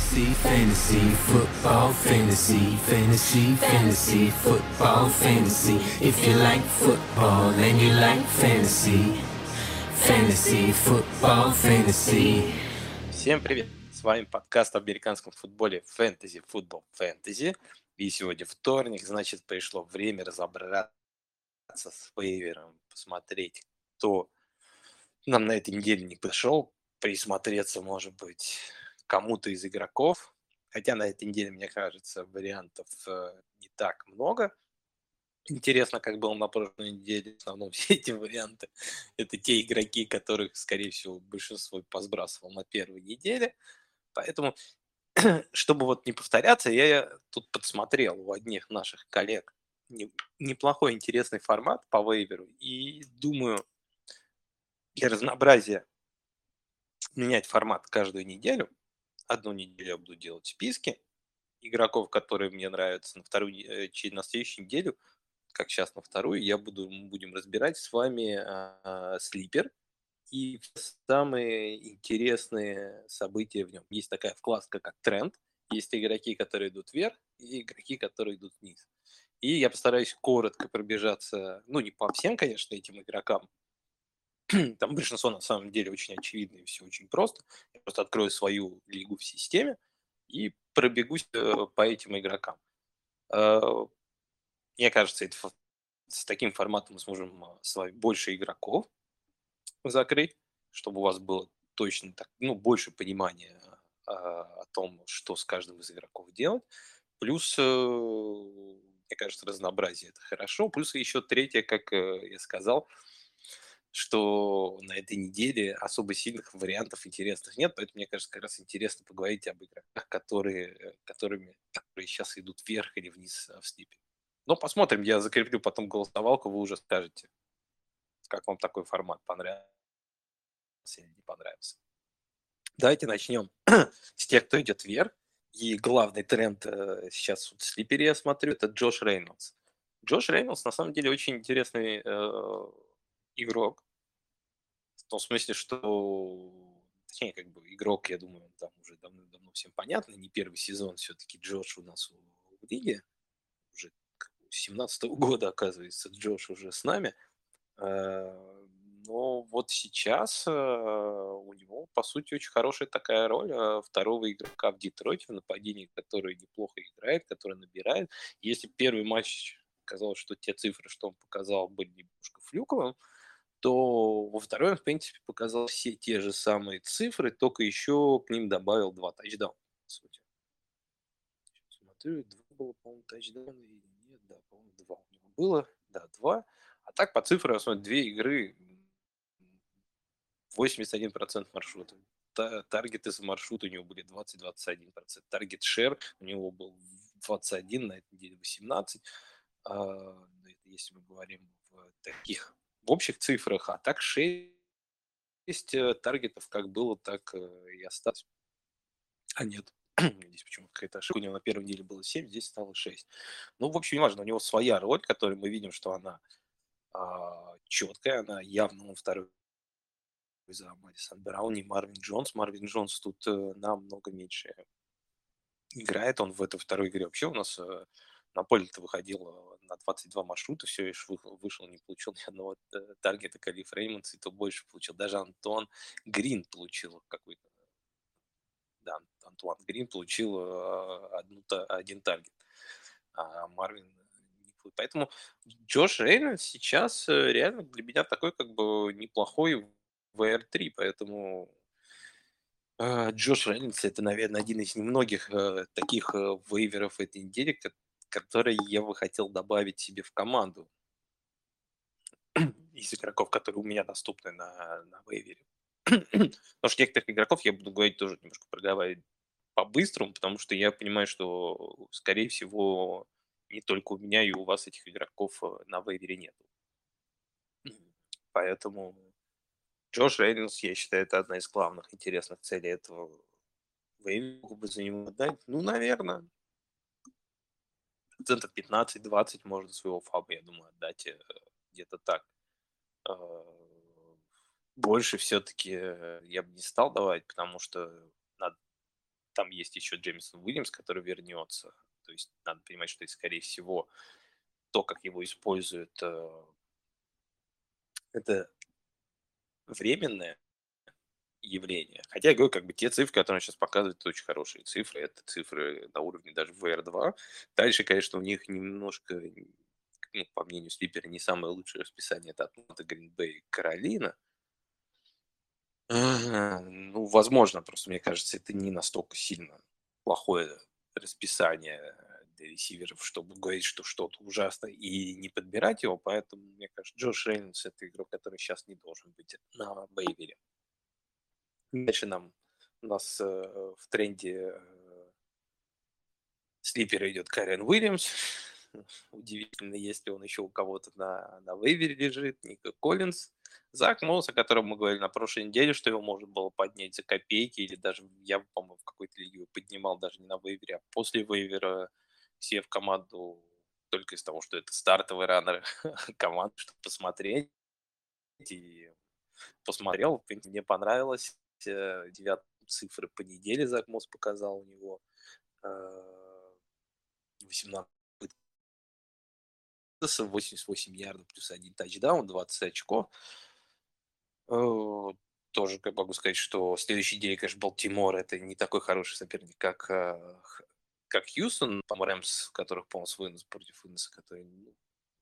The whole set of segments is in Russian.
Fantasy, fantasy, football, fantasy, fantasy, fantasy, football, fantasy. If you like football and you like fantasy, fantasy, football, fantasy. Всем привет! С вами подкаст об американском футболе Fantasy Football Fantasy. И сегодня вторник, значит, пришло время разобраться с вейвером, посмотреть, кто нам на этой неделе не пришел, присмотреться, может быть, кому-то из игроков. Хотя на этой неделе, мне кажется, вариантов э, не так много. Интересно, как было на прошлой неделе. В основном все эти варианты – это те игроки, которых, скорее всего, большинство посбрасывал на первой неделе. Поэтому, чтобы вот не повторяться, я тут подсмотрел у одних наших коллег неплохой, интересный формат по вейверу. И думаю, для разнообразия менять формат каждую неделю – одну неделю я буду делать списки игроков, которые мне нравятся, на вторую, э, на следующую неделю, как сейчас на вторую, я буду, будем разбирать с вами а, слипер и самые интересные события в нем. Есть такая вкладка, как тренд, есть игроки, которые идут вверх, и игроки, которые идут вниз. И я постараюсь коротко пробежаться, ну, не по всем, конечно, этим игрокам, Там большинство на самом деле очень очевидно и все очень просто. Я просто открою свою лигу в системе и пробегусь э, по этим игрокам. Э, мне кажется, это, с таким форматом мы сможем э, с вами больше игроков закрыть, чтобы у вас было точно так, ну, больше понимания о том, что с каждым из игроков делать. Плюс, мне кажется, разнообразие это хорошо. Плюс еще третье, как я сказал, что на этой неделе особо сильных вариантов интересных нет, поэтому мне кажется, как раз интересно поговорить об игроках, которые, э, которыми, которые сейчас идут вверх или вниз в слипе. Но посмотрим, я закреплю потом голосовалку, вы уже скажете, как вам такой формат понравился или не понравился. Давайте начнем с тех, кто идет вверх. И главный тренд э, сейчас в слипере я смотрю, это Джош Рейнольдс. Джош Рейнольдс на самом деле очень интересный э, игрок. В том смысле, что точнее, как бы игрок, я думаю, он там уже давно-давно всем понятно. Не первый сезон все-таки Джош у нас в лиге. Уже с 17 -го года, оказывается, Джош уже с нами. Э, но вот сейчас э, у него, по сути, очень хорошая такая роль э, второго игрока в Детройте в нападении, который неплохо играет, который набирает. Если первый матч казалось, что те цифры, что он показал, были немножко флюковым, то во второй он, в принципе, показал все те же самые цифры, только еще к ним добавил два тачдауна, по сути. Смотрю, два было, по-моему, тачдауна или нет, да, по-моему, два у него было, да, два. А так по цифрам, смотрю, две игры, 81% маршрута. Таргеты из маршрута у него были 20-21%. Таргет шер у него был 21, на этой неделе 18. А, если мы говорим в таких в общих цифрах, а так 6 э, таргетов как было, так э, и осталось. А нет, здесь почему-то какая-то ошибка. У него на первой неделе было 7, здесь стало 6. Ну, в общем, не важно, у него своя роль, которую мы видим, что она а, четкая, она явно он второй за Мэдисон Браун и Марвин Джонс. Марвин Джонс тут э, намного меньше играет, он в этой второй игре вообще у нас э, на поле-то выходил э, на 22 маршрута, все лишь вышел, не получил ни одного э, таргета Калиф Реймондс, и то больше получил. Даже Антон Грин получил какой-то. Да, Антуан Грин получил э, одну, один таргет. А Марвин Поэтому Джош Рейнольдс сейчас реально для меня такой как бы неплохой VR3, поэтому Джош Рейнольдс это, наверное, один из немногих таких вейверов этой недели, которые я бы хотел добавить себе в команду из игроков, которые у меня доступны на, на вейвере. Потому что некоторых игроков я буду говорить тоже немножко проговаривать по-быстрому, потому что я понимаю, что, скорее всего, не только у меня и у вас этих игроков э, на вейвере нет. Поэтому Джош Рейнольдс, я считаю, это одна из главных интересных целей этого вейвера. бы за него отдать? Ну, наверное процентов 15-20 можно своего фаба, я думаю, отдать э, где-то так. А, больше все-таки э, я бы не стал давать, потому что надо там есть еще Джеймисон Уильямс, который вернется. То есть надо понимать, что, скорее всего, то, как его используют, э, это временное явление. Хотя я говорю, как бы те цифры, которые он сейчас показывает, это очень хорошие цифры. Это цифры на уровне даже VR2. Дальше, конечно, у них немножко, ну, по мнению Слипера, не самое лучшее расписание. Это Атланта, Гринбей, Каролина. Ну, возможно, просто мне кажется, это не настолько сильно плохое расписание для ресиверов, чтобы говорить, что что-то ужасно и не подбирать его. Поэтому, мне кажется, Джош Рейнольдс – это игрок, который сейчас не должен быть на Бейвере. Дальше нам у нас э, в тренде э, слипера идет Карен Уильямс. Удивительно, если он еще у кого-то на, на вейвере лежит. Ника Коллинз. Зак Мосс, о котором мы говорили на прошлой неделе, что его можно было поднять за копейки, или даже я, по-моему, в какой-то лиге поднимал даже не на вейвере, а после вейвера, все в команду только из того, что это стартовый раннер команды, чтобы посмотреть. И посмотрел, мне понравилось. Э, девятые цифры по неделе Зак Мосс показал у него. 18 88 ярдов плюс один тачдаун, 20 очков. Э, тоже как могу сказать, что следующий день, конечно, Балтимор это не такой хороший соперник, как, э, как Хьюстон, по Рэмс, которых, по-моему, вынос против выноса, который ну,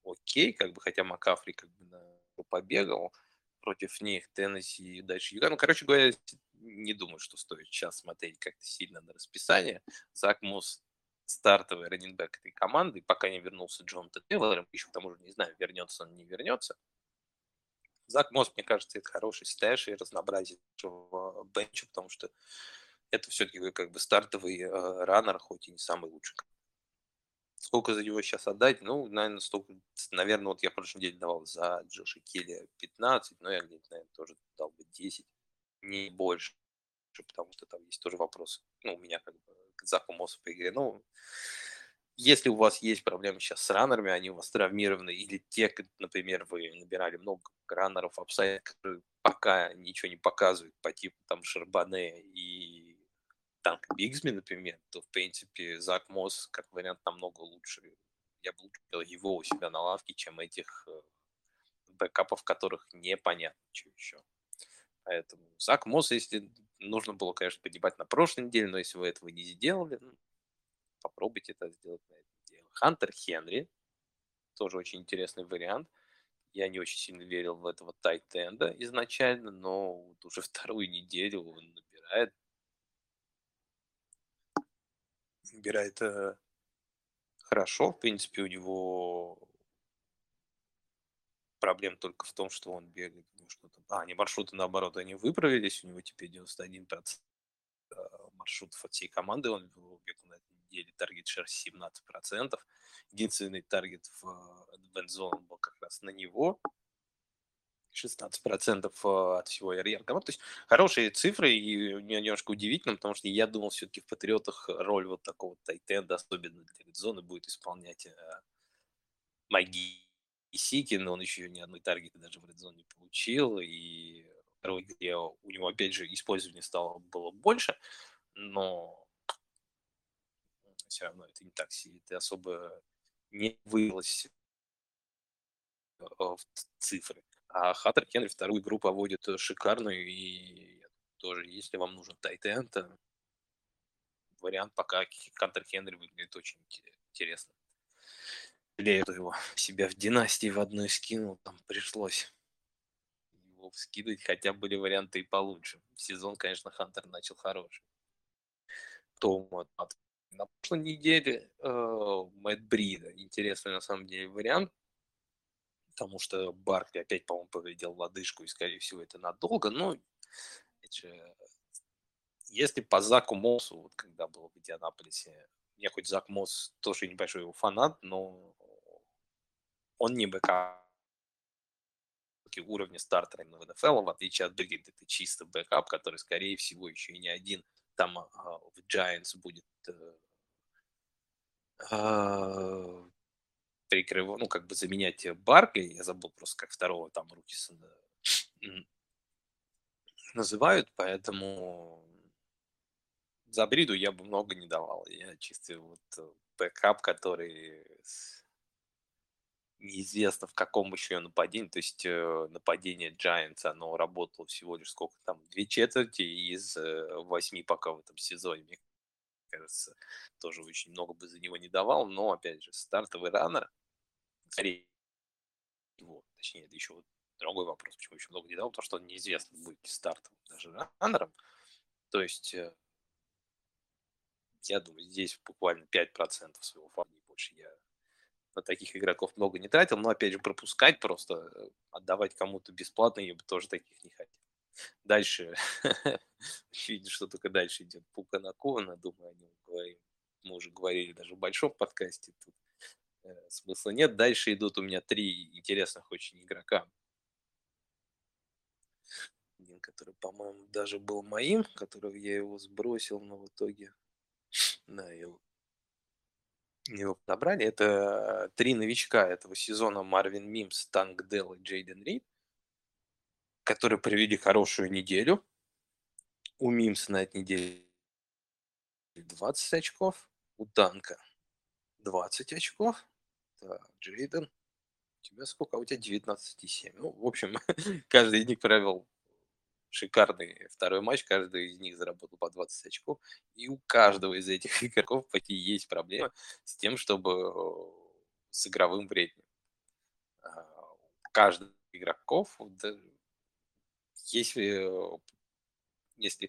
окей, как бы, хотя Макафри как бы на, побегал против них, Теннесси и дальше Юга. Ну, короче говоря, не думаю, что стоит сейчас смотреть как-то сильно на расписание. Зак Мосс стартовый running back этой команды, пока не вернулся Джон Тейлор, еще к тому же не знаю, вернется он, не вернется. Зак Мосс, мне кажется, это хороший stash и разнообразие бенча, потому что это все-таки как бы стартовый э, runner, хоть и не самый лучший. Сколько за него сейчас отдать? Ну, наверное, столько, наверное, вот я в прошлой неделе давал за Джоша Келли 15, но я где-то, наверное, тоже дал бы 10, не больше, потому что там есть тоже вопрос, ну, у меня как бы к Заку Мосу по игре. Ну, если у вас есть проблемы сейчас с раннерами, они у вас травмированы, или те, например, вы набирали много раннеров апсайд, которые пока ничего не показывают по типу там Шарбане и Танк Бигсби, например, то, в принципе, Зак Мосс как вариант намного лучше. Я бы лучше его у себя на лавке, чем этих э, бэкапов, которых непонятно, что еще. Поэтому Зак Мосс, если нужно было, конечно, погибать на прошлой неделе, но если вы этого не сделали, ну, попробуйте это сделать на этой неделе. Хантер Хенри, тоже очень интересный вариант. Я не очень сильно верил в этого тайтенда изначально, но вот уже вторую неделю он набирает набирает э, хорошо. В принципе, у него проблем только в том, что он бегает. Ну, что-то... А, не маршруты, наоборот, они выправились. У него теперь 91% э, маршрутов от всей команды. Он бегал на этой неделе таргет шер 17%. Единственный таргет в Advanced был как раз на него. 16% э, от всего РР команд. То есть хорошие цифры, и немножко удивительно, потому что я думал, все-таки в Патриотах роль вот такого тайтенда, особенно для зоны, будет исполнять э, Маги и Сики, но он еще ни одной таргета даже в редзоне не получил, и второй игре у него, опять же, использование стало было больше, но все равно это не так сильно, это особо не вылилось э, в цифры. А Хаттер Хенри вторую игру поводит э, шикарную, и тоже, если вам нужен тайтенд, э, вариант пока Хантер Хенри выглядит очень интересно. Что его себя в династии в одной скинул, там пришлось его вскидывать, хотя были варианты и получше. Сезон, конечно, Хантер начал хороший. Том на прошлой неделе э, Мэтт Брида. Интересный на самом деле вариант потому что Баркли опять, по-моему, повредил лодыжку, и, скорее всего, это надолго, но же, если по Заку Мосу, вот когда был в Индианаполисе, я хоть Зак Мосс тоже небольшой его фанат, но он не backup уровня стартера именно в НФЛ, в отличие от других, это чисто backup, который, скорее всего, еще и не один там а, в Giants будет э, перекрывать, ну, как бы заменять Баркли, я забыл просто, как второго там Рукисона называют, поэтому за Бриду я бы много не давал. Я чисто вот э, backup, который неизвестно в каком еще нападении. То есть э, нападение Giants, оно работало всего лишь сколько там, две четверти из э, восьми пока в этом сезоне. Мне кажется, тоже очень много бы за него не давал. Но, опять же, стартовый раннер, скорее его, точнее, это еще вот другой вопрос, почему еще много не давал, потому что он неизвестно, будет стартовым даже раннером. То есть э, я думаю, здесь буквально 5% своего фана, больше я на таких игроков много не тратил, но, опять же, пропускать просто, э, отдавать кому-то бесплатно, я бы тоже таких не хотел. Дальше, видно, что только дальше идет Пука Накована, думаю, о нем говорим. Мы уже говорили даже в большом подкасте, тут э, смысла нет. Дальше идут у меня три интересных очень игрока. Один, который, по-моему, даже был моим, которого я его сбросил, но в итоге да, его, его подобрали. Это три новичка этого сезона Марвин Мимс, Танк Дел и Джейден Рид, которые провели хорошую неделю. У Мимса на этой неделе 20 очков, у Танка 20 очков. Так, Джейден, у тебя сколько? А у тебя 19,7. Ну, в общем, каждый из них провел шикарный второй матч, каждый из них заработал по 20 очков, и у каждого из этих игроков почти есть проблема с тем, чтобы э, с игровым временем. А, каждый игроков, если, если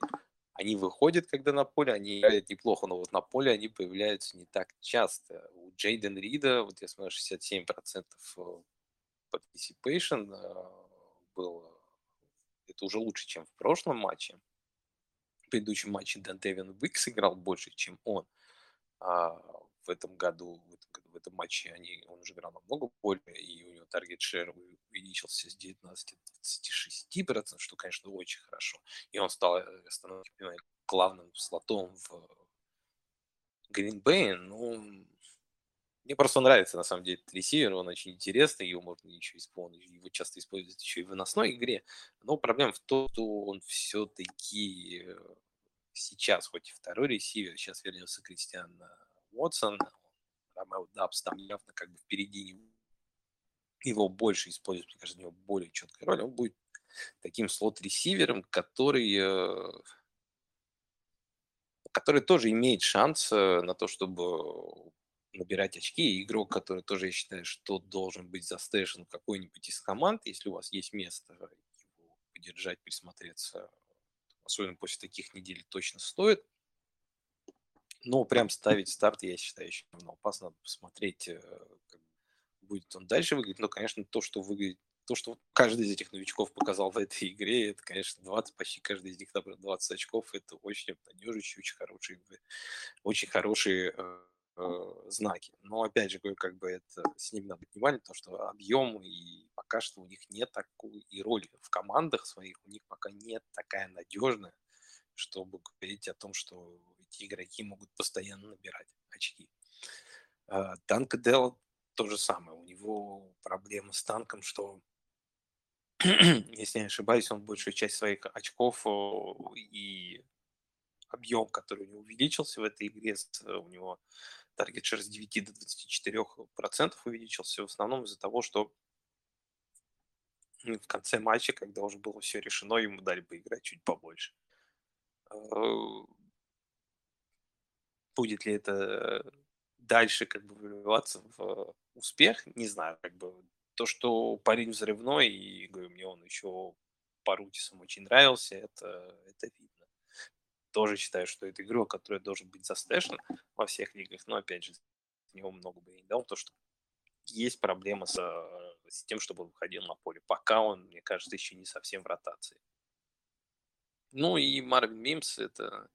они выходят, когда на поле, они играют неплохо, но вот на поле они появляются не так часто. У Джейден Рида, вот я смотрю, 67% э, participation э, было это уже лучше, чем в прошлом матче. В предыдущем матче Дантевин Уикс играл больше, чем он. А в этом году, в этом, в этом матче они, он уже играл намного более, и у него таргет шер увеличился с 19 до 26%, что, конечно, очень хорошо. И он стал, э, становится главным слотом в Гринбей. Ну, мне просто нравится, на самом деле, этот ресивер, он очень интересный, его можно еще использовать, его часто используют еще и в выносной игре, но проблема в том, что он все-таки э, сейчас, хоть и второй ресивер, сейчас вернется Кристиан Уотсон, Ромео Дабс там явно как бы впереди него, его больше используют, мне кажется, у него более четкая роль, он будет таким слот-ресивером, который э, который тоже имеет шанс э, на то, чтобы набирать очки. И игрок, который тоже, я считаю, что должен быть застэшен в какой-нибудь из команд, если у вас есть место его подержать, присмотреться, особенно после таких недель, точно стоит. Но прям ставить старт, я считаю, еще равно опасно. Надо посмотреть, э, как будет он дальше выглядеть. Но, конечно, то, что выглядит то, что каждый из этих новичков показал в этой игре, это, конечно, 20, почти каждый из них набрал 20 очков, это очень обнадеживающий, очень хороший, очень хороший э, э, знаки. Но опять же, как бы это с ним надо внимание, потому что объем и пока что у них нет такой и роли в командах своих, у них пока нет такая надежная, чтобы говорить о том, что эти игроки могут постоянно набирать очки. А, Танк Дел то же самое. У него проблема с танком, что если не ошибаюсь, он большую часть своих очков и объем, который у него увеличился в этой игре, у него таргет шер с 9 до 24 процентов увеличился, в основном из-за того, что в конце матча, когда уже было все решено, ему дали поиграть чуть побольше. Э, будет ли это дальше как бы выливаться в успех, не знаю. Как бы то, что парень взрывной, и говорю, мне он еще по Рутисам очень нравился, это, это видно тоже считаю, что это игрок, который должен быть застэшен во всех лигах, но опять же, с него много бы не дал, то что есть проблема с, э, с тем, чтобы он выходил на поле. Пока он, мне кажется, еще не совсем в ротации. Ну и Марвин Мимс – это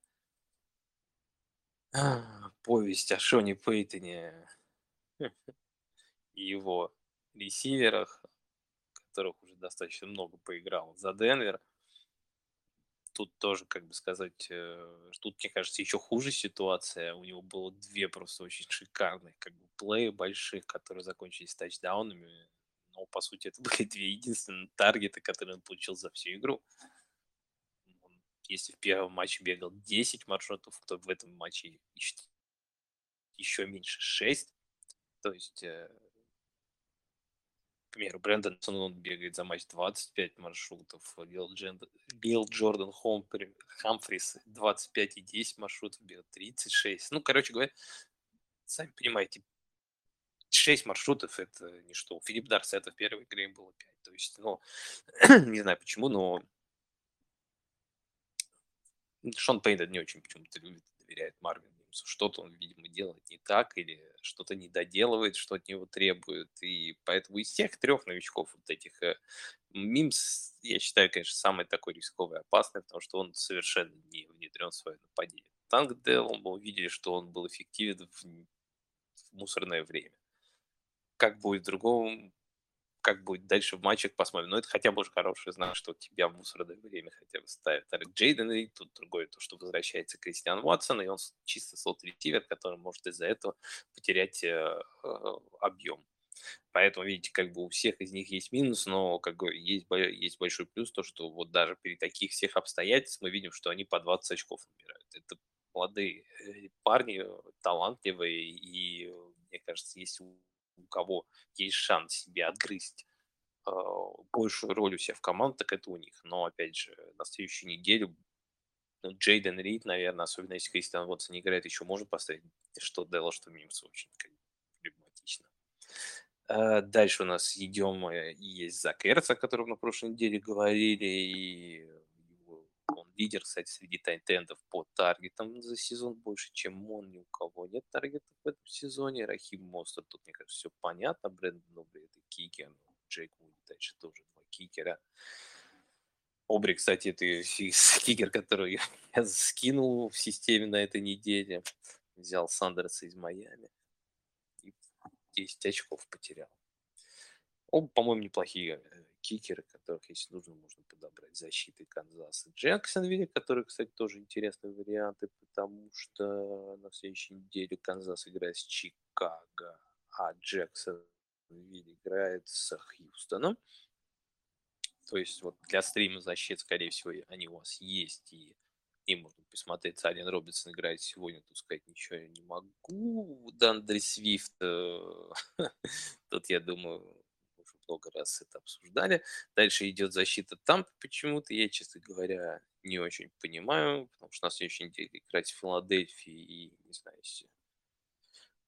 а, повесть о Шоне Пейтоне и его ресиверах, которых уже достаточно много поиграл за Денвер – тут тоже, как бы сказать, э, тут, мне кажется, еще хуже ситуация. У него было две просто очень шикарные как бы плеи больших, которые закончились тачдаунами. Но, по сути, это были две единственные таргеты, которые он получил за всю игру. Он если в первом матче бегал 10 маршрутов, то в этом матче еще меньше 6. То есть, э, к примеру, Брэндон он бегает за матч 25 маршрутов, Билл, Джен... Билл Джордан Хомпри, Хамфрис 25 и 10 маршрутов, бегает 36. Ну, короче говоря, сами понимаете, 6 маршрутов – это ничто. Филипп Дарсета в первой игре было 5. То есть, ну, не знаю почему, но Шон Пейн не очень почему-то любит, доверяет Марвин Мимсу. Что-то он, видимо, делает не так или что-то не доделывает, что от него требует. И поэтому из всех трех новичков вот этих э, Мимс, я считаю, конечно, самый такой рисковый и опасный, потому что он совершенно не внедрен в свое нападение. Тангдел, мы увидели, что он был эффективен в, в мусорное время. Как будет в другом как будет дальше в матчах, посмотрим. Но это хотя бы уже хороший знак, что тебя в мусорное время хотя бы ставят Джейден, и тут другое, то, что возвращается Кристиан Уотсон, и он чисто слот-ретивер, который может из-за этого потерять э, э, объем. Поэтому, видите, как бы у всех из них есть минус, но как бы есть, есть большой плюс, то, что вот даже при таких всех обстоятельствах мы видим, что они по 20 очков набирают. Это молодые э, парни, талантливые, и, мне кажется, есть у кого есть шанс себе отгрызть э, большую роль у себя в команде, так это у них. Но, опять же, на следующей неделе ну, Джейден Рид, наверное, особенно если Кристиан Вотсон не играет, еще можно поставить, что Делла, что Мимс очень как, проблематично. А дальше у нас идем, и есть Зак Эрц, о котором на прошлой неделе говорили, и лидер, кстати, среди тайтендов по таргетам за сезон больше, чем он. Ни у кого нет таргетов в этом сезоне. Рахим Мостерт, тут, мне кажется, все понятно. Брэндон Обри это кикер. Джейк Муди дальше тоже два кикера. Обри, кстати, это кикер, который я скинул в системе на этой неделе. Взял Сандерса из Майами. И 10 очков потерял. Оба, по-моему, неплохие э, кикеры, которых, если нужно, можно подобрать защиты Канзаса. Джексонвилля, который, кстати, тоже интересные варианты, потому что на следующей неделе Канзас играет с Чикаго, а Джексонвилл играет с Хьюстоном. То есть вот для стрима защит, скорее всего, они у вас есть, и и можно посмотреть, Ален Робинсон играет сегодня, тут сказать ничего не могу. Дандри Свифт, э, тут, я думаю, много раз это обсуждали. Дальше идет защита там почему-то. Я, честно говоря, не очень понимаю, потому что на следующей неделе играть в Филадельфии и, не знаю, если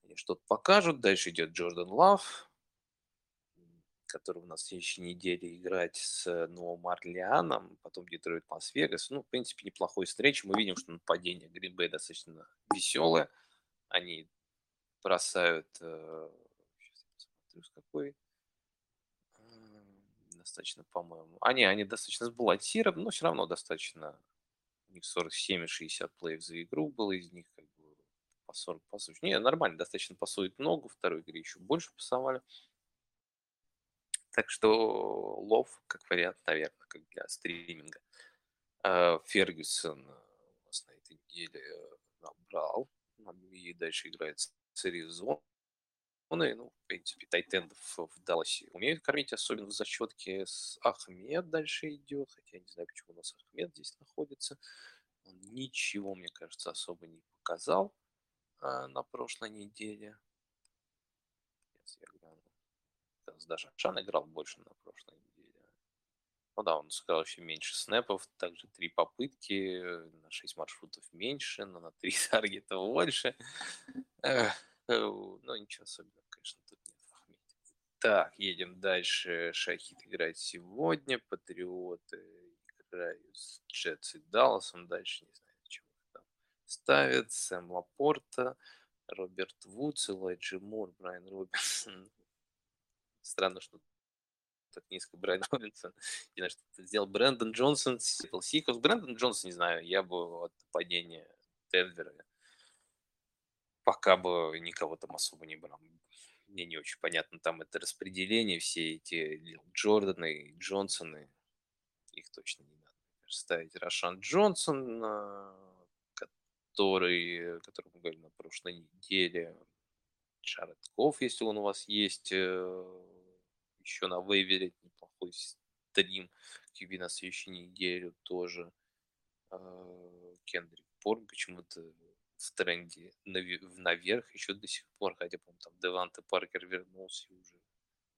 они что-то покажут. Дальше идет Джордан Лав, который у нас в следующей неделе играть с Новым Орлеаном, потом Детройт Лас-Вегас. Ну, в принципе, неплохой встреча. Мы видим, что нападение Гринбей достаточно веселое. Они бросают... Э, сейчас я посмотрю, с какой достаточно, по-моему. Они, они достаточно сбалансированы, но все равно достаточно. У них 47 и 60 плеев за игру было, из них как бы по 40 пасов. Не, нормально, достаточно пасует много, второй игре еще больше пасовали. Так что лов, как вариант, наверное, как для стриминга. А, Фергюсон у нас на этой неделе набрал. И дальше играет с Аризоной ну, в принципе, тайтендов в Далласе умеют кормить, особенно в зачетке. С Ахмед дальше идет, хотя я не знаю, почему у нас Ахмед здесь находится. Он ничего, мне кажется, особо не показал а, на прошлой неделе. Сейчас я гляну. Даже Шан играл больше на прошлой неделе. Ну да, он сыграл еще меньше снэпов, также три попытки, на 6 маршрутов меньше, но на 3 таргета больше. Э, ну, ничего особенного, конечно, тут нет. Так, едем дальше. Шахид играет сегодня. Патриоты играют с Джетс и Далласом. Дальше не знаю, чего там ставят. Сэм Лапорта, Роберт Вудс, Элайджи Мур, Брайан Робинсон. Странно, что так низко Брайан Робинсон. Не знаю, что это сделал Брэндон Джонсон, Сикл Сикл. Брэндон Джонсон, не знаю, я бы от падения Денвера пока бы никого там особо не брал. Мне не очень понятно там это распределение, все эти Джорданы и Джонсоны, их точно не надо ставить. Рошан Джонсон, который, который мы говорили на прошлой неделе, Джаред Кофф, если он у вас есть, э, еще на вейвере неплохой стрим, QB на следующей неделю тоже. э, Кендрик Порн почему-то в тренде наверх еще до сих пор, хотя, по там Деванте Паркер вернулся уже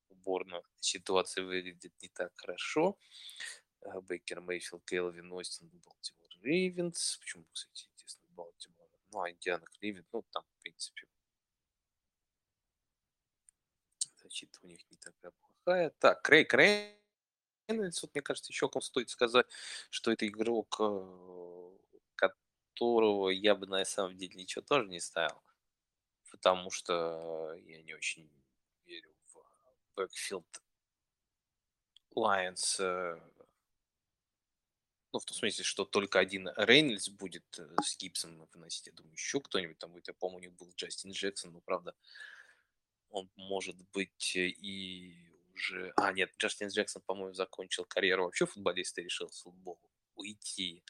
уборно. Ситуация выглядит не так хорошо. Э, Бейкер Мейфилд, Келвин Остин, Балтимор Рейвенс. Почему, кстати, интересно, Балтимор? Ну, а Индиана Кливен, ну, там, в принципе, защита у них не такая плохая. Так, Крейг Рейнольдс, вот, мне кажется, еще кому стоит сказать, что это игрок, э, которого я бы на самом деле ничего тоже не ставил, потому что я не очень верю в бэкфилд э, ну, в том смысле, что только один Рейнольдс будет э, с Гибсом выносить. Я думаю, еще кто-нибудь там будет. Я помню, у них был Джастин Джексон, но, правда, он может быть и уже... А, нет, Джастин Джексон, по-моему, закончил карьеру вообще футболиста и решил с футбола уйти.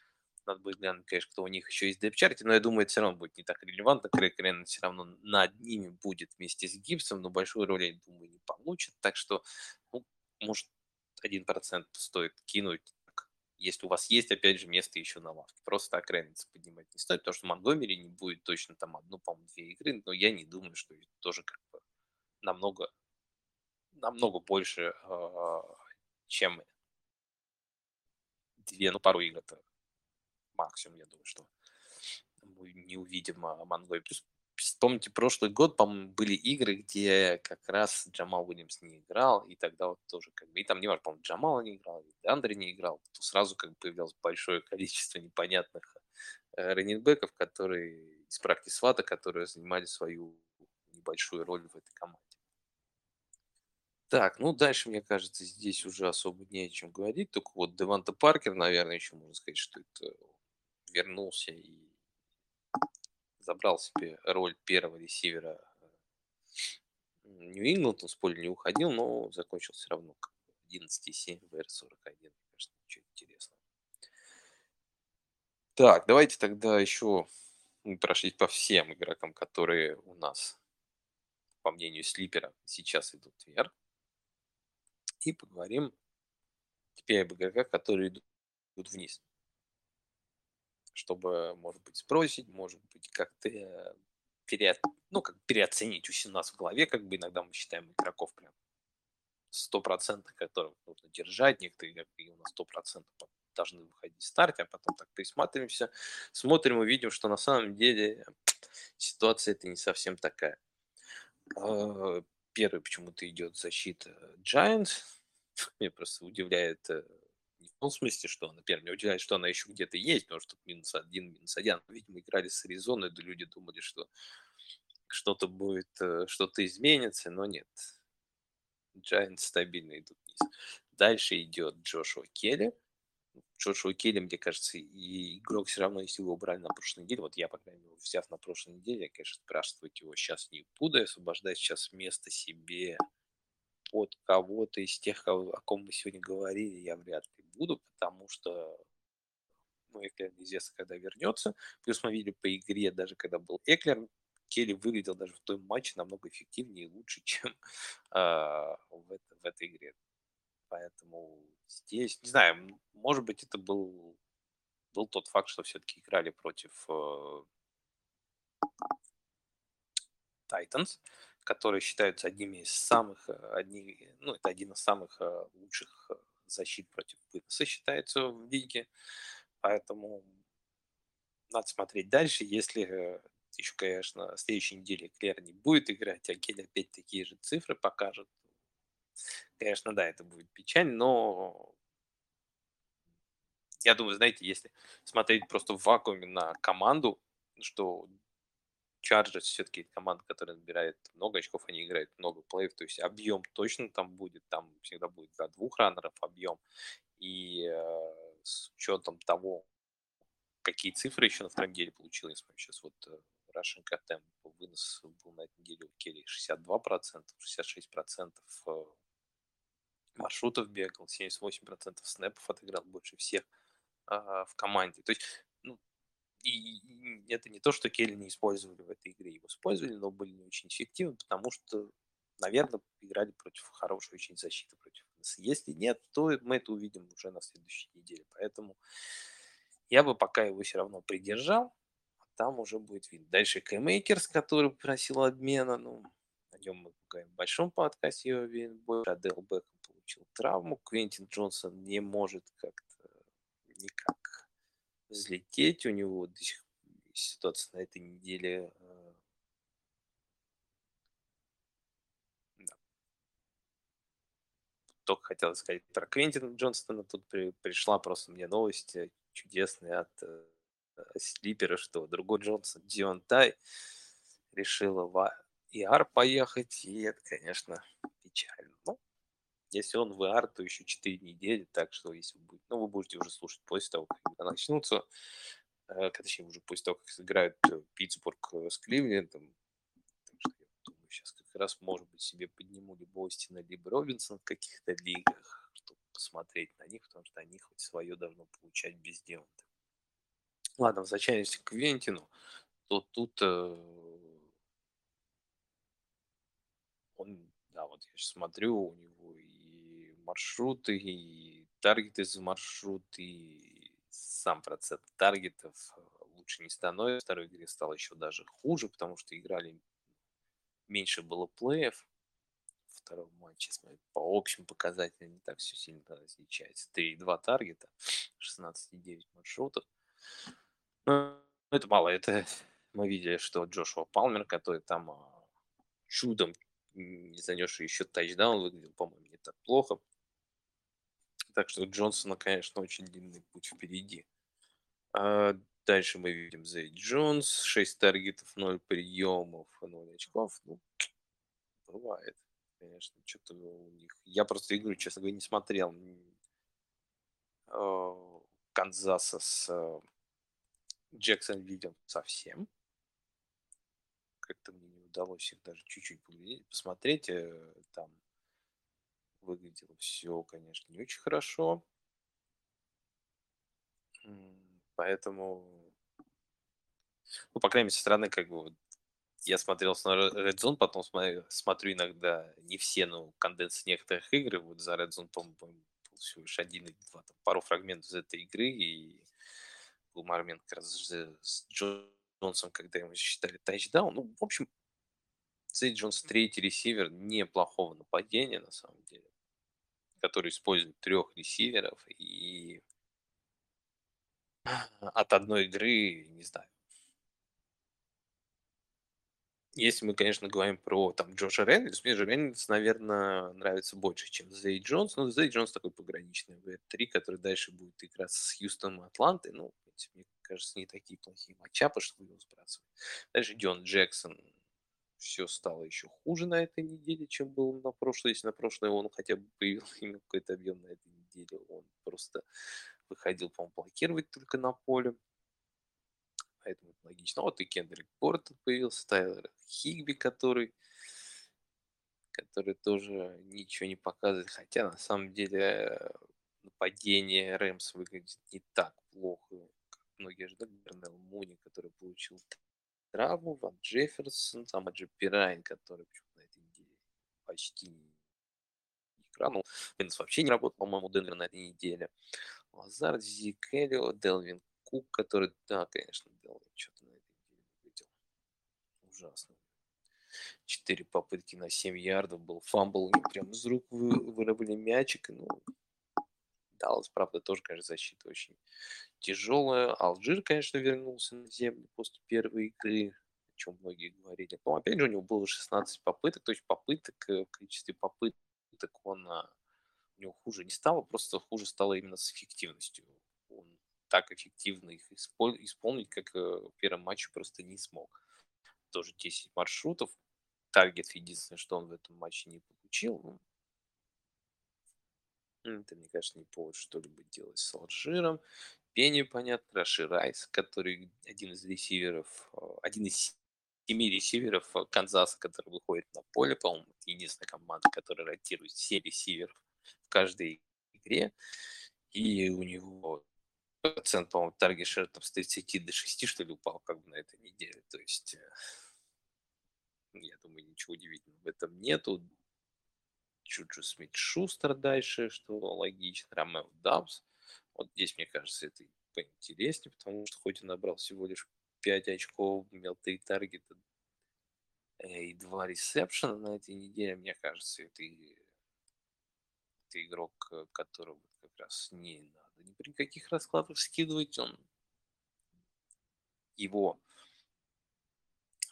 Надо будет глянуть, конечно, кто у них еще есть в депчарте, но я думаю, это все равно будет не так релевантно. Крейг Рейнольдс все равно над ними будет вместе с Гибсом, но большую роль, я думаю, не получит. Так что, ну, может, один процент стоит кинуть, если у вас есть, опять же, место еще на лавке. Просто так Рейнольдс поднимать не стоит, потому что Монгомери не будет точно там одну, по-моему, две игры, но я не думаю, что тоже как бы намного, намного больше, а, чем две, ну, пару игр это максимум, я думаю, что мы не увидим Монгомери. Плюс вспомните, прошлый год, по-моему, были игры, где как раз Джамал Уильямс не играл, и тогда вот тоже как бы, и там не важно, по-моему, Джамал не играл, и Андре не играл, то сразу как бы появлялось большое количество непонятных э, раннинбеков, которые из практики свата, которые занимали свою небольшую роль в этой команде. Так, ну дальше, мне кажется, здесь уже особо не о чем говорить. Только вот Деванта Паркер, наверное, еще можно сказать, что это вернулся и забрал себе роль первого ресивера Нью-Ингланд, он с поля не уходил, но закончил все равно 11,7 в R41. Конечно, ничего интересного. Так, давайте тогда еще мы прошлись по всем игрокам, которые у нас, по мнению Слипера, сейчас идут вверх. И поговорим теперь об игроках, которые идут вниз чтобы, может быть, сбросить, может быть, как-то э, пере... ну, как переоценить у нас в голове, как бы иногда мы считаем игроков прям процентов, которых нужно держать, некоторые игроки у нас сто процентов должны выходить в старте, а потом так присматриваемся, смотрим и видим, что на самом деле ситуация это не совсем такая. А, первый почему-то идет защита Giants. Меня просто удивляет э, том смысле, что, например, мне удивляет, что она еще где-то есть, потому что минус один, минус один. Видимо, играли с Аризоной, да люди думали, что что-то будет, э, что-то изменится, но нет. Giants стабильно идут вниз. Дальше идет Джошуа Келли. Джошуа Келли, мне кажется, и игрок все равно, если его убрали на прошлой неделе, вот я, по крайней мере, взяв на прошлой неделе, я, конечно, спрашивать его сейчас не буду, освобождать сейчас место себе от кого-то из тех, о ком мы сегодня говорили, я вряд ли буду, потому что ну, Эклер неизвестно, когда вернется. Плюс мы видели по игре, даже когда был Эклер, Келли выглядел даже в том матче намного эффективнее и лучше, чем э, в, это, в этой игре. Поэтому здесь, не знаю, может быть, это был, был тот факт, что все-таки играли против э, которые считаются одними из самых, э, одни, ну, это один из самых э, лучших защит против выноса считается в лиге. Поэтому надо смотреть дальше. Если еще, конечно, в следующей неделе Клер не будет играть, а Кель опять такие же цифры покажет, конечно, да, это будет печаль, но я думаю, знаете, если смотреть просто в вакууме на команду, что Chargers все-таки команда, которая набирает много очков, они играют много плеев, то есть объем точно там будет, там всегда будет за двух раннеров объем. И э, с учетом того, какие цифры еще на втором деле получилось, сейчас вот э, Russian KTM вынос был на этой неделе у Келли 62%, 66% э, маршрутов бегал, 78% снэпов отыграл больше всех э, в команде. То есть и это не то, что Келли не использовали в этой игре. Его использовали, но были не очень эффективны, потому что, наверное, играли против хорошей очень защиты против нас. Если нет, то мы это увидим уже на следующей неделе. Поэтому Я бы пока его все равно придержал, а там уже будет видно. Дальше Кэм Эйкерс, который просил обмена, ну, о нем мы поговорим в большом подкасте, я уверен, больше. Оделл Бекхэм получил травму, Квентин Джонсон не может как-то никак взлететь, у него до сих ситуация на этой неделе э, только хотел сказать про Квентина Джонстона. Тут при, пришла просто мне новость э, чудесная от э, Слипера, что другой Джонсон, Дион Тай, решила в ИАР поехать, и это, конечно, если он в ИАР, то еще 4 недели, так что если будет, ну, вы будете уже слушать после того, как начнутся, э, точнее, уже после того, как сыграют э, Питтсбург с Кливлендом, сейчас как раз, может быть, себе подниму либо Остина, либо Робинсон в каких-то лигах, чтобы посмотреть на них, потому что они хоть свое давно получать без Девонта. Ладно, возвращаемся к Квентину, то тут э, он, да, вот я сейчас смотрю, у него маршруты, и таргеты за маршрут, и сам процент таргетов э, лучше не становится. Второй игре стало еще даже хуже, потому что играли меньше было плеев в втором матче. По общим показателям не так все сильно различается. 3,2 таргета, 16,9 маршрутов. Но это мало. Это мы видели, что Джошуа Палмер, который там а, чудом не занесший еще тачдаун, выглядел, по-моему, не так плохо. Так что Джонсона, конечно, очень длинный путь впереди. А Дальше мы видим Зей Джонс, 6 таргетов, 0 приемов, 0 очков. Ну, бывает, конечно, что-то у них. Я просто игру, честно говоря, не смотрел э, Канзаса с э, Джексон видел совсем. Как-то мне не удалось их даже чуть-чуть посмотреть. Э, там выглядело все, конечно, не очень хорошо. Поэтому, ну, по крайней мере, со стороны, как бы, я смотрел на Red Zone, потом смотрю, смотрю иногда не все, но конденс некоторых игр. Вот за Red Zone, по-моему, был всего лишь один или два, там, пару фрагментов из этой игры. И был момент как раз с Джонсом, когда ему считали тачдаун. Ну, в общем, Сей Джонс третий ресивер неплохого нападения, на самом деле, который использует трех ресиверов и от одной игры, не знаю. Если мы, конечно, говорим про там Джоша Рейнольдс, мне же Рейнольдс, наверное, нравится больше, чем Зей Джонс. Но Зей Джонс такой пограничный В3, который дальше будет играть с Хьюстоном и Атлантой. Ну, мне кажется, не такие плохие матчапы, чтобы его сбрасывать. Дальше Дион Джексон. Все стало еще хуже на этой неделе, чем было на прошлой. Если на прошлой он хотя бы появил именно какой-то объем на этой неделе, он просто выходил, по-моему, блокировать только на поле. Поэтому это логично. Вот и Кендрик Бортон появился, Тайлер Хигби, который, который тоже ничего не показывает. Хотя, на самом деле, нападение Рэмс выглядит не так плохо, как многие ожидали. Дарнелл Муни, который получил травму, Ван Джефферсон, там Самаджи Пирайн, который на этой неделе почти не играл. Ну, Винс вообще не работал, по-моему, Денвер на этой неделе. Лазард, Зик Эллиот, Делвин Кук, который, да, конечно, Делвин что-то на этой неделе выглядел ужасно. Четыре попытки на 7 ярдов был fumble, и прям из рук вы, вырвали мячик. Ну, Даллас, правда, тоже, конечно, защита очень тяжелая. Алжир, конечно, вернулся на землю после первой игры, о чем многие говорили. Но, опять же, у него было 16 попыток, то есть попыток, э, в количестве попыток он а, у него хуже не стало, просто хуже стало именно с эффективностью. Он так эффективно их исполнить, как э, в первом матче просто не смог. Тоже 10 маршрутов. Таргет единственное, что он в этом матче не получил. Это, мне кажется, не повод что-либо делать с Алжиром. Пенни, понятно, Раши Райс, который один из ресиверов, э, один из семи ресиверов э, Канзаса, который выходит на поле, по-моему, единственная команда, которая ротирует все ресиверов в каждой игре. И у него процент, по-моему, таргет там с 30 до 6, что ли, упал как бы на этой неделе. То есть, э, я думаю, ничего удивительного в этом нету. Чуджу Смит Шустер дальше, что логично. Ромео Дабс. Вот здесь, мне кажется, это поинтереснее, потому что хоть и набрал всего лишь 5 очков, имел 3 таргета э, и 2 ресепшена на этой неделе, мне кажется, это, это игрок, э, которого как раз не надо ни при каких раскладах скидывать, он его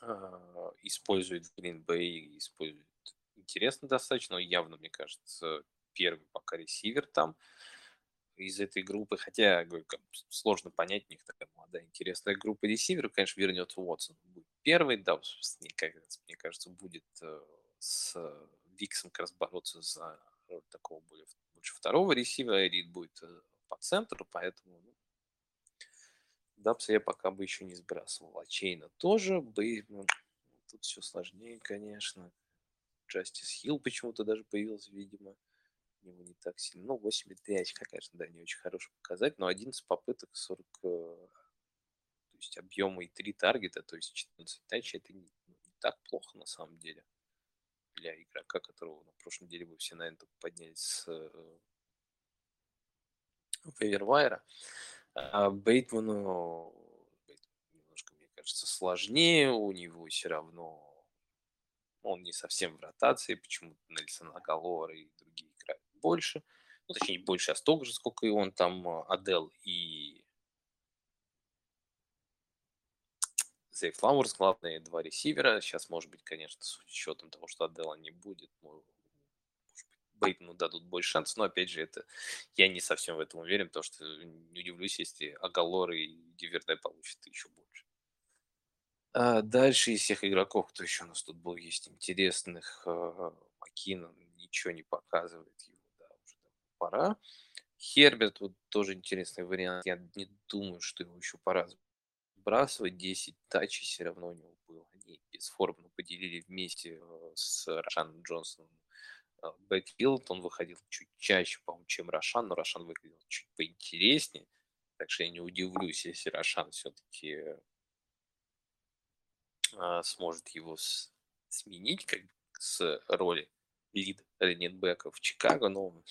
э, использует в Green Bay, использует интересно достаточно, но явно, мне кажется, первый пока ресивер там из этой группы, хотя говорю, сложно понять, у них такая молодая интересная группа ресиверов, конечно, вернется Уотсон. Будет первый, да, мне, кажется, будет э, с Виксом как раз бороться за роль такого более больше второго ресивера, Рид будет э, по центру, поэтому ну, Дабса я пока бы еще не сбрасывал. А Чейна тоже бы, ну, тут все сложнее, конечно. Джастис Хилл почему-то даже появился, видимо него не так сильно. Ну, 8,3 очка, конечно, да, не очень хороший показать, но 11 попыток, 40, э, то есть объема и 3 таргета, то есть 14 тачей, это не, ну, не так плохо на самом деле для игрока, которого на прошлой неделе вы все, наверное, только поднялись с Фейвервайра. Э, а Бейтману, немножко, мне кажется, сложнее, у него все равно он не совсем в ротации, почему-то Нельсон Агалор и другие больше. Ну, точнее, не больше, а столько же, сколько и он там, а, Адел и Зей Флауэрс, главные два ресивера. Сейчас, может быть, конечно, с учетом того, что Адела не будет, может быть, Бейтону дадут больше шансов, но, опять же, это я не совсем в этом уверен, потому что не удивлюсь, если Агалор и Диверде получат еще больше. А дальше из всех игроков, кто еще у нас тут был, есть интересных, а, Макинон ничего не показывает, пора. Херберт, вот тоже интересный вариант. Я не думаю, что его еще пора сбрасывать. 10 тачей все равно у него было. Они бесформенно поделили вместе э, с Рошаном Джонсоном бэкфилд. Он выходил чуть чаще, по-моему, чем Рошан, но Рошан выглядел чуть поинтереснее. Так что я не удивлюсь, если Рошан все-таки а, сможет его с, сменить как с роли лид раненбека в Чикаго, но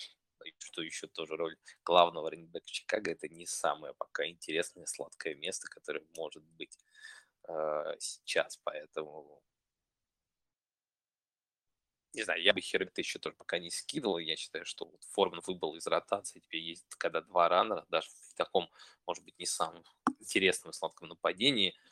что еще тоже роль главного раненбека Чикаго, это не самое пока интересное сладкое место, которое может быть э, сейчас, поэтому не знаю, я бы Херберта еще тоже пока не скидывал. Я считаю, что вот Форман выбыл из ротации. Теперь есть когда два раннера, даже в таком, может быть, не самом интересном сладком нападении –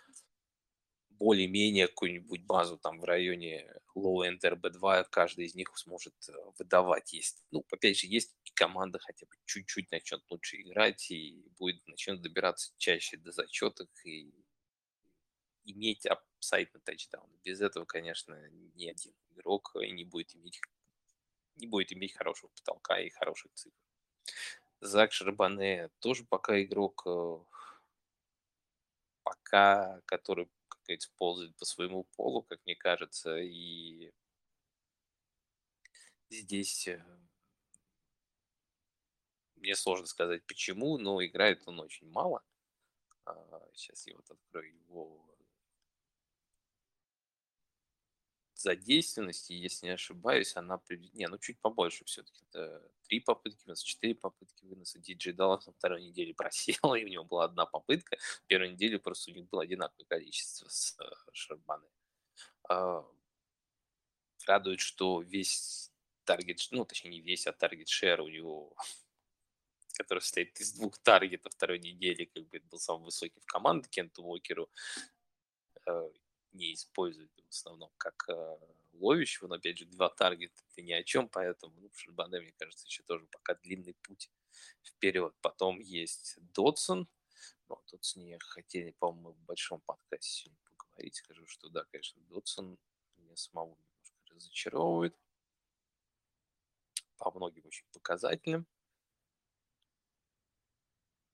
более-менее какую-нибудь базу там в районе low-end RB2 каждый из них сможет э, выдавать. Есть, ну, опять же, есть команда хотя бы чуть-чуть начнет лучше играть и будет начнет добираться чаще до зачеток и иметь апсайд на тачдаун. Без этого, конечно, ни один игрок не будет иметь не будет иметь хорошего потолка и хороших цифр. Зак Шарбане тоже пока игрок, э, пока, который сказать, ползать по своему полу, как мне кажется, и здесь э, мне сложно сказать почему, но играет он очень мало. Сейчас а, я вот открою его задействованности, если не ошибаюсь, она... Не, ну чуть побольше все-таки. Это три попытки выноса, четыре попытки выноса. Диджей Даллас на второй неделе просел, и у него была одна попытка. В первой неделе просто у них было одинаковое количество с э, Шарбаны. А, радует, что весь таргет, ну, точнее, не весь, а таргет шер у него который состоит из двух таргетов второй недели, как бы был самый высокий в команде Кенту Уокеру э, не использует в основном как э, ловящего, но опять же два таргета это ни о чем, поэтому ну, Шербане, мне кажется, еще тоже пока длинный путь вперед. Потом есть Додсон, ну, тут с ней хотели, по-моему, в большом подкасте сегодня поговорить, скажу, что да, конечно, Додсон меня самого немножко разочаровывает по многим очень показателям.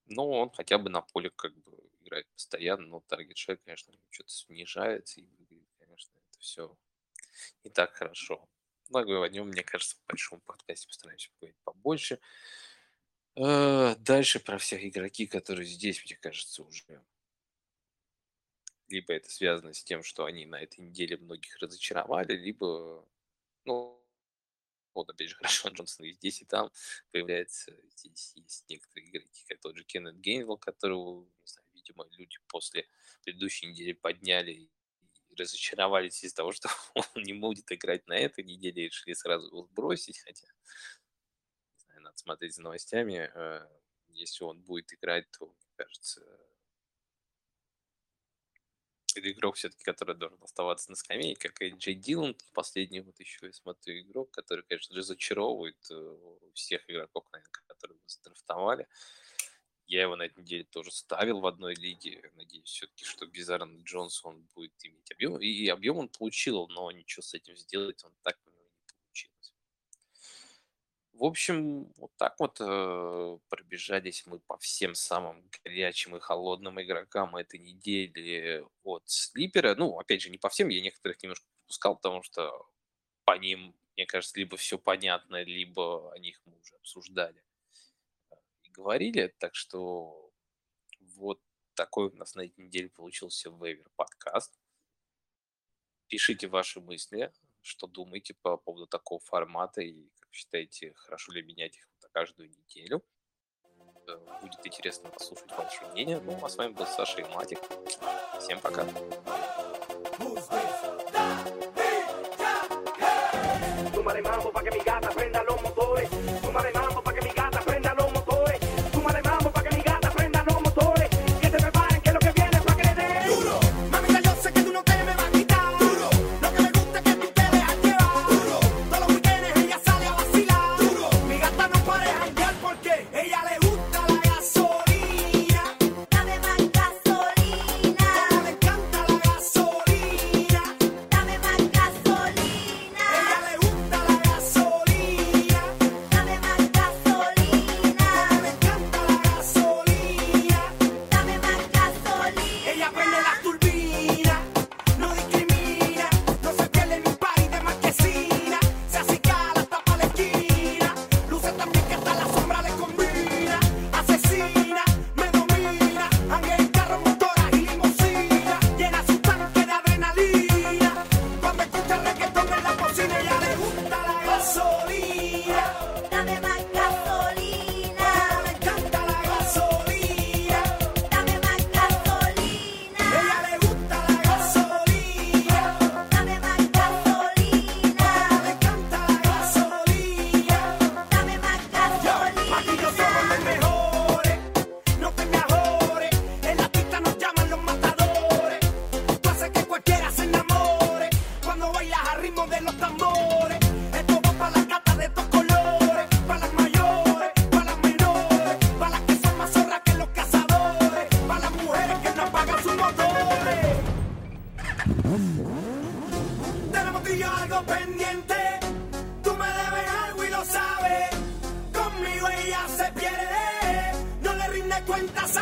Но он хотя бы на поле как бы играет постоянно, но таргет шер, конечно, что-то снижается, и выглядит, конечно, это все не так хорошо. Но о нем, мне кажется, в большом подкасте постараемся поговорить побольше. Э, дальше про всех игроки, которые здесь, мне кажется, уже либо это связано с тем, что они на этой неделе многих разочаровали, либо, ну, вот опять же, хорошо, Джонсон и здесь, и там появляется. Здесь есть некоторые игроки, как тот же Кеннет Гейнвелл, которого, не знаю, видимо, люди после предыдущей недели подняли разочаровались из-за того, что он не будет играть на этой неделе, и решили сразу его сбросить, хотя, не знаю, надо смотреть за новостями. Э, если он будет играть, то, мне кажется, это игрок все-таки, который должен оставаться на скамейке, как и Джей Дилан, последний вот еще я смотрю игрок, который, конечно, разочаровывает э, всех игроков, наверное, которые вы задрафтовали. Я его на этой неделе тоже ставил в одной лиге. Надеюсь все-таки, что без Аарона Джонса он будет иметь объем. И объем он получил, но ничего с этим сделать он так в общем, вот так вот э, пробежались мы по всем самым горячим и холодным игрокам этой недели от Слипера. Ну, опять же, не по всем, я некоторых немножко пропускал, потому что по ним, мне кажется, либо все понятно, либо о них мы уже обсуждали говорили. Так что вот такой у нас на этой неделе получился вейвер подкаст. Пишите ваши мысли, что думаете по поводу такого формата и считаете, хорошо ли менять их на каждую неделю. Э, будет интересно послушать ваше мнение. Ну, а с вами был Саша и Матик. Всем пока. Súmale mambo pa' que mi gata prenda cuentas